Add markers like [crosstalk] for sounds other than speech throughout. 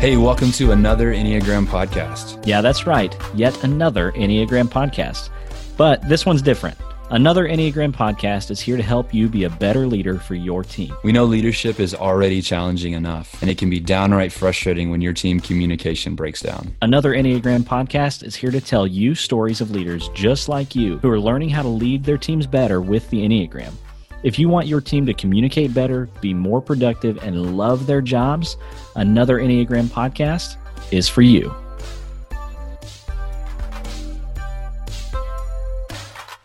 Hey, welcome to another Enneagram podcast. Yeah, that's right. Yet another Enneagram podcast. But this one's different. Another Enneagram podcast is here to help you be a better leader for your team. We know leadership is already challenging enough, and it can be downright frustrating when your team communication breaks down. Another Enneagram podcast is here to tell you stories of leaders just like you who are learning how to lead their teams better with the Enneagram. If you want your team to communicate better, be more productive, and love their jobs, another Enneagram podcast is for you.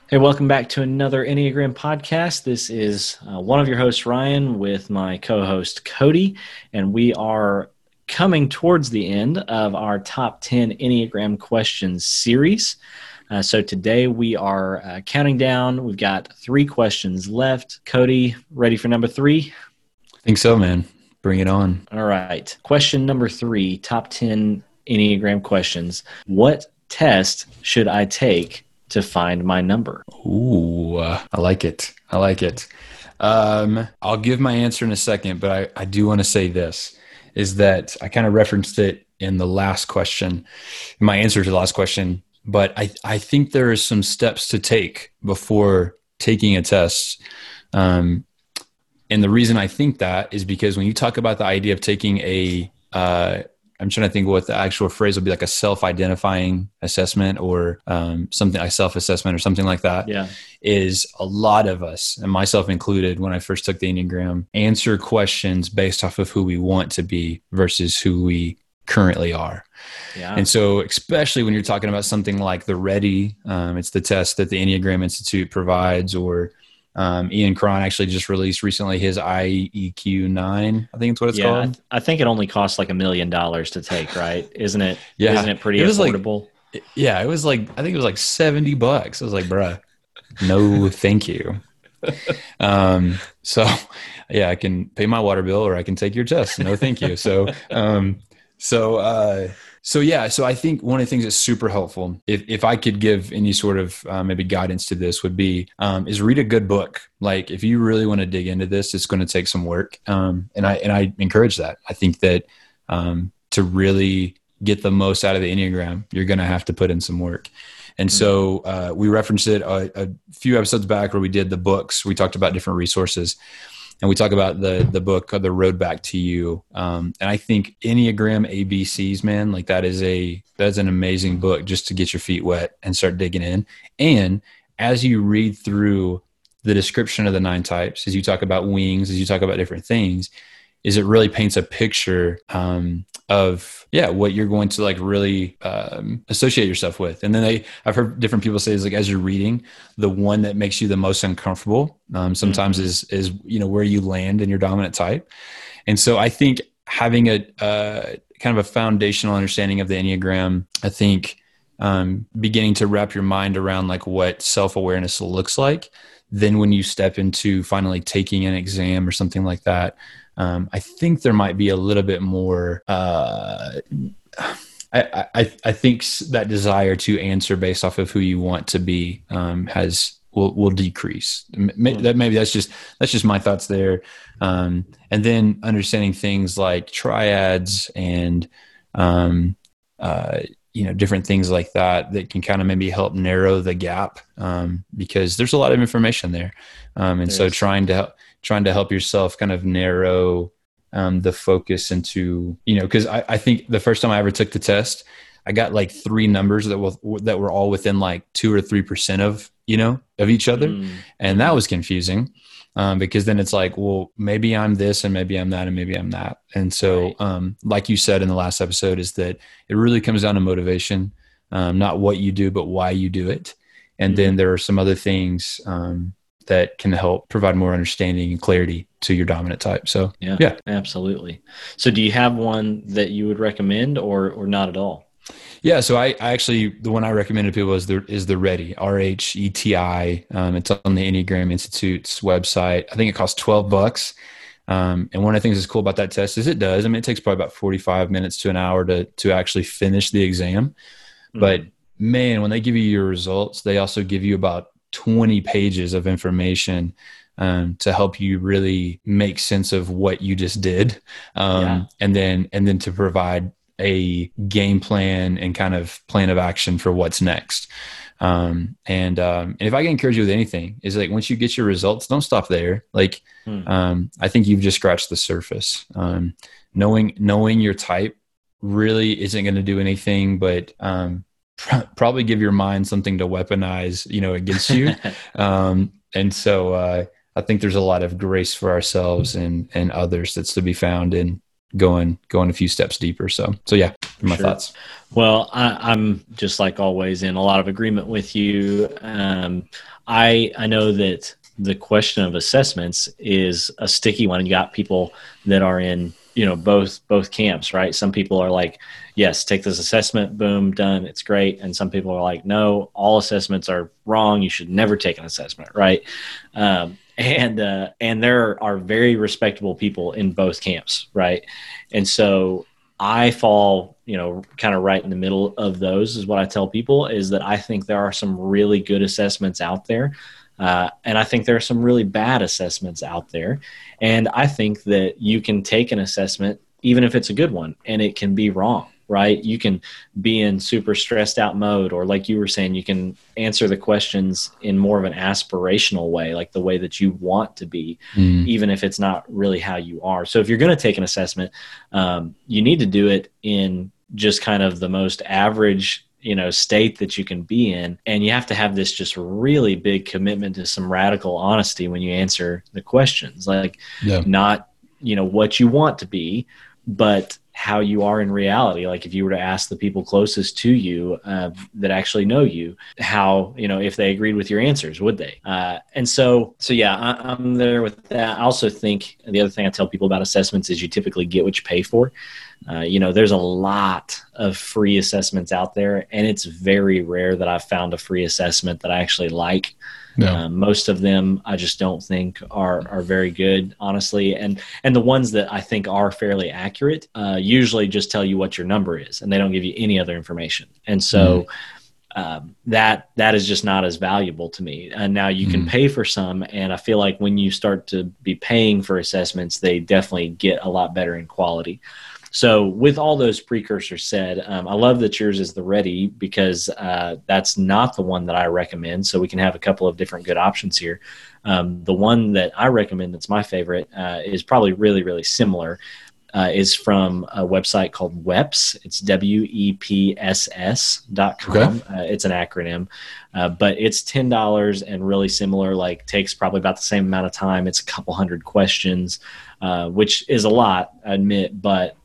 Hey, welcome back to another Enneagram podcast. This is uh, one of your hosts, Ryan, with my co host, Cody, and we are coming towards the end of our top 10 Enneagram questions series. Uh, so today we are uh, counting down. We've got three questions left. Cody, ready for number three? I think so, man. Bring it on. All right. Question number three top 10 Enneagram questions. What test should I take to find my number? Ooh, I like it. I like it. Um, I'll give my answer in a second, but I, I do want to say this is that I kind of referenced it in the last question. My answer to the last question but I, I think there are some steps to take before taking a test. Um, and the reason I think that is because when you talk about the idea of taking a, uh, I'm trying to think what the actual phrase would be like a self-identifying assessment or um, something a self-assessment or something like that. Yeah, is a lot of us and myself included when I first took the Enneagram answer questions based off of who we want to be versus who we currently are. Yeah. And so, especially when you're talking about something like the RHETI, um, it's the test that the Enneagram Institute provides, or um, Ian Cron actually just released recently his IEQ nine. I think it's what it's yeah, called. I, th- I think it only costs like a million dollars to take, right? Isn't it? [laughs] yeah. Isn't it pretty it affordable? Like, yeah, it was like I think it was like seventy bucks. I was like, bruh, no, [laughs] thank you. um, so yeah, I can pay my water bill or I can take your test. No, thank you. So, um, so, uh, so yeah, so I think one of the things that's super helpful, if, if I could give any sort of uh, maybe guidance to this, would be um, is read a good book. Like if you really want to dig into this, it's going to take some work, um, and I and I encourage that. I think that um, to really get the most out of the enneagram, you're going to have to put in some work. And so uh, we referenced it a, a, few episodes back where we did the books. We talked about different resources and we talk about the the book the road back to you. Um, and i think enneagram abcs man like that is a that's an amazing book just to get your feet wet and start digging in. And as you read through the description of the nine types as you talk about wings as you talk about different things is it really paints a picture um, of yeah what you're going to like really um, associate yourself with and then they i've heard different people say is like as you're reading the one that makes you the most uncomfortable um, sometimes mm-hmm. is is you know where you land in your dominant type and so i think having a uh, kind of a foundational understanding of the enneagram i think um, beginning to wrap your mind around like what self-awareness looks like then when you step into finally taking an exam or something like that um, I think there might be a little bit more. Uh, I, I, I think that desire to answer based off of who you want to be um, has will will decrease. That maybe that's just that's just my thoughts there. Um, and then understanding things like triads and um, uh, you know different things like that that can kind of maybe help narrow the gap um, because there's a lot of information there, um, and so trying to help trying to help yourself kind of narrow um, the focus into you know because I, I think the first time I ever took the test, I got like three numbers that were that were all within like two or three percent of you know of each other, mm. and that was confusing. Um, because then it's like, well, maybe I'm this and maybe I'm that and maybe I'm that. And so, right. um, like you said in the last episode, is that it really comes down to motivation, um, not what you do, but why you do it. And mm-hmm. then there are some other things um, that can help provide more understanding and clarity to your dominant type. So yeah, yeah, absolutely. So do you have one that you would recommend or or not at all? Yeah, so I, I actually the one I recommended to people is the is the RHETI R H E T I. Um, it's on the Enneagram Institute's website. I think it costs twelve bucks. Um, and one of the things that's cool about that test is it does. I mean, it takes probably about forty five minutes to an hour to to actually finish the exam. Mm-hmm. But man, when they give you your results, they also give you about 20 pages of information um, to help you really make sense of what you just did um, yeah. and then and then to provide a game plan and kind of plan of action for what's next um, and, um, and if I can encourage you with anything, is like once you get your results, don't stop there. Like, hmm. um, I think you've just scratched the surface. Um, knowing knowing your type really isn't going to do anything but um, probably give your mind something to weaponize, you know, against you. [laughs] um, and so uh, I think there's a lot of grace for ourselves and and others that's to be found in going going a few steps deeper. So so yeah, my sure. thoughts. Well, I, am just like always in a lot of agreement with you. Um, I I know that the question of assessments is a sticky one. You got people that are in you know both both camps, right? Some people are like, yes, take this assessment, boom, done, it's great, and some people are like, no, all assessments are wrong. You should never take an assessment, right? Um, and uh, and there are very respectable people in both camps, right? And so I fall, you know, kind of right in the middle of those. Is what I tell people is that I think there are some really good assessments out there, uh, and I think there are some really bad assessments out there, and I think that you can take an assessment even if it's a good one, and it can be wrong right? You can be in super stressed out mode, or like you were saying, you can answer the questions in more of an aspirational way, like the way that you want to be, mm. even if it's not really how you are. So if you're going to take an assessment, um, you need to do it in just kind of the most average you know state that you can be in. And you have to have this just really big commitment to some radical honesty when you answer the questions. Like yeah. not you know what you want to be but how you are in reality. Like if you were to ask the people closest to you uh, that actually know you how you know if they agreed with your answers would they? Uh, and so so yeah I, am there with that. I also think the other thing i tell people about assessments is you typically get what you pay for uh, you know there's a lot of free assessments out there and it's very rare that i've found a free assessment that i actually like no. Um, most of them I just don't think are are very good, honestly. And and the ones that I think are fairly accurate uh, usually just tell you what your number is, and they don't give you any other information. And so. Mm. Um, that that is just not as valuable to me. And now you can mm. pay for some, and I feel like when you start to be paying for assessments, they definitely get a lot better in quality. So, with all those precursors said, um, I love that yours is the RHETI because uh, that's not the one that I recommend. So, we can have a couple of different good options here. Um, the one that I recommend that's my favorite uh, is probably really, really similar. Uh, is from a website called WEPS. It's W E P S S dot com. Okay. Uh, it's an acronym, uh, but it's ten dollars and really similar. Like takes probably about the same amount of time. It's a couple hundred questions, uh, which is a lot, I admit, but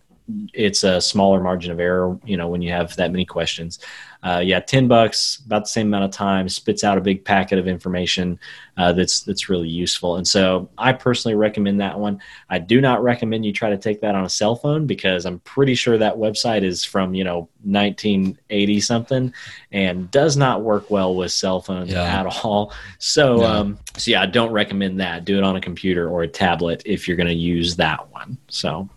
it's a smaller margin of error, you know, when you have that many questions. Uh, yeah, ten bucks, about the same amount of time, spits out a big packet of information uh, that's that's really useful. And so, I personally recommend that one. I do not recommend you try to take that on a cell phone because I'm pretty sure that website is from you know 1980 something and does not work well with cell phones yeah. at all. So, no. um, so yeah, I don't recommend that. Do it on a computer or a tablet if you're going to use that one. So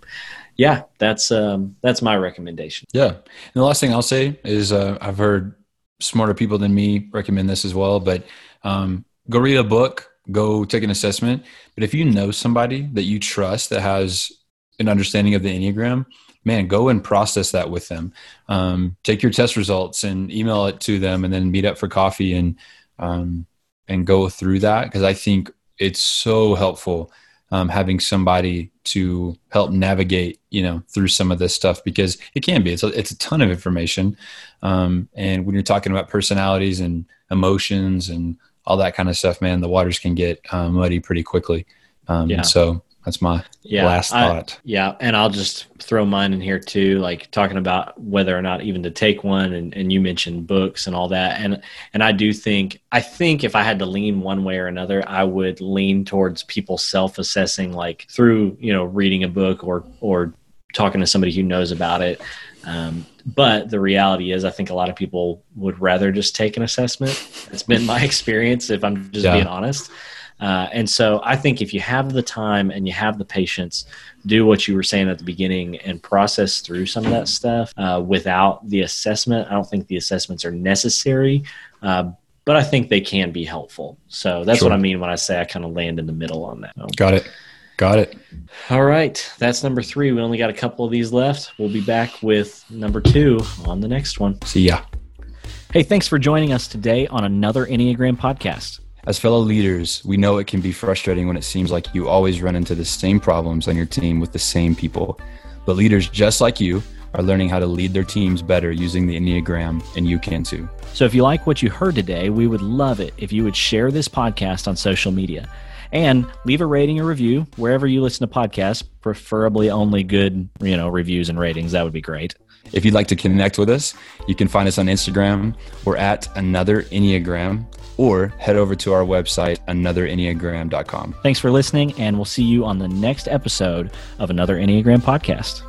yeah, that's um, that's my recommendation. Yeah, and the last thing I'll say is uh, I've heard smarter people than me recommend this as well. But um, go read a book, go take an assessment. But if you know somebody that you trust that has an understanding of the enneagram, man, go and process that with them. Um, take your test results and email it to them, and then meet up for coffee and um, and go through that because I think it's so helpful um, having somebody to help navigate, you know, through some of this stuff because it can be. It's a, it's a ton of information, um, and when you're talking about personalities and emotions and all that kind of stuff, man, the waters can get uh, muddy pretty quickly. Um, yeah. So that's my yeah, last thought. I, yeah, and I'll just throw mine in here too, like talking about whether or not even to take one, and, and you mentioned books and all that, and and I do think I think if I had to lean one way or another, I would lean towards people self-assessing, like through you know reading a book or or talking to somebody who knows about it. Um, but the reality is, I think a lot of people would rather just take an assessment. It's been my [laughs] experience, if I'm just yeah. being honest. Uh, and so I think if you have the time and you have the patience, do what you were saying at the beginning and process through some of that stuff uh, without the assessment. I don't think the assessments are necessary. Uh, but I think they can be helpful. So that's Sure. what I mean when I say I kind of land in the middle on that. Got it. Got it. All right, that's number three. We only got a couple of these left. We'll be back with number two on the next one. See ya. Hey, thanks for joining us today on another Enneagram podcast. As fellow leaders, we know it can be frustrating when it seems like you always run into the same problems on your team with the same people. But leaders just like you are learning how to lead their teams better using the Enneagram, and you can too. So if you like what you heard today, we would love it if you would share this podcast on social media and leave a rating or review wherever you listen to podcasts, preferably only good, you know, reviews and ratings. That would be great. If you'd like to connect with us, you can find us on Instagram. We're at Another Enneagram, or head over to our website, anotherenneagram.com. Thanks for listening, and we'll see you on the next episode of another Enneagram podcast.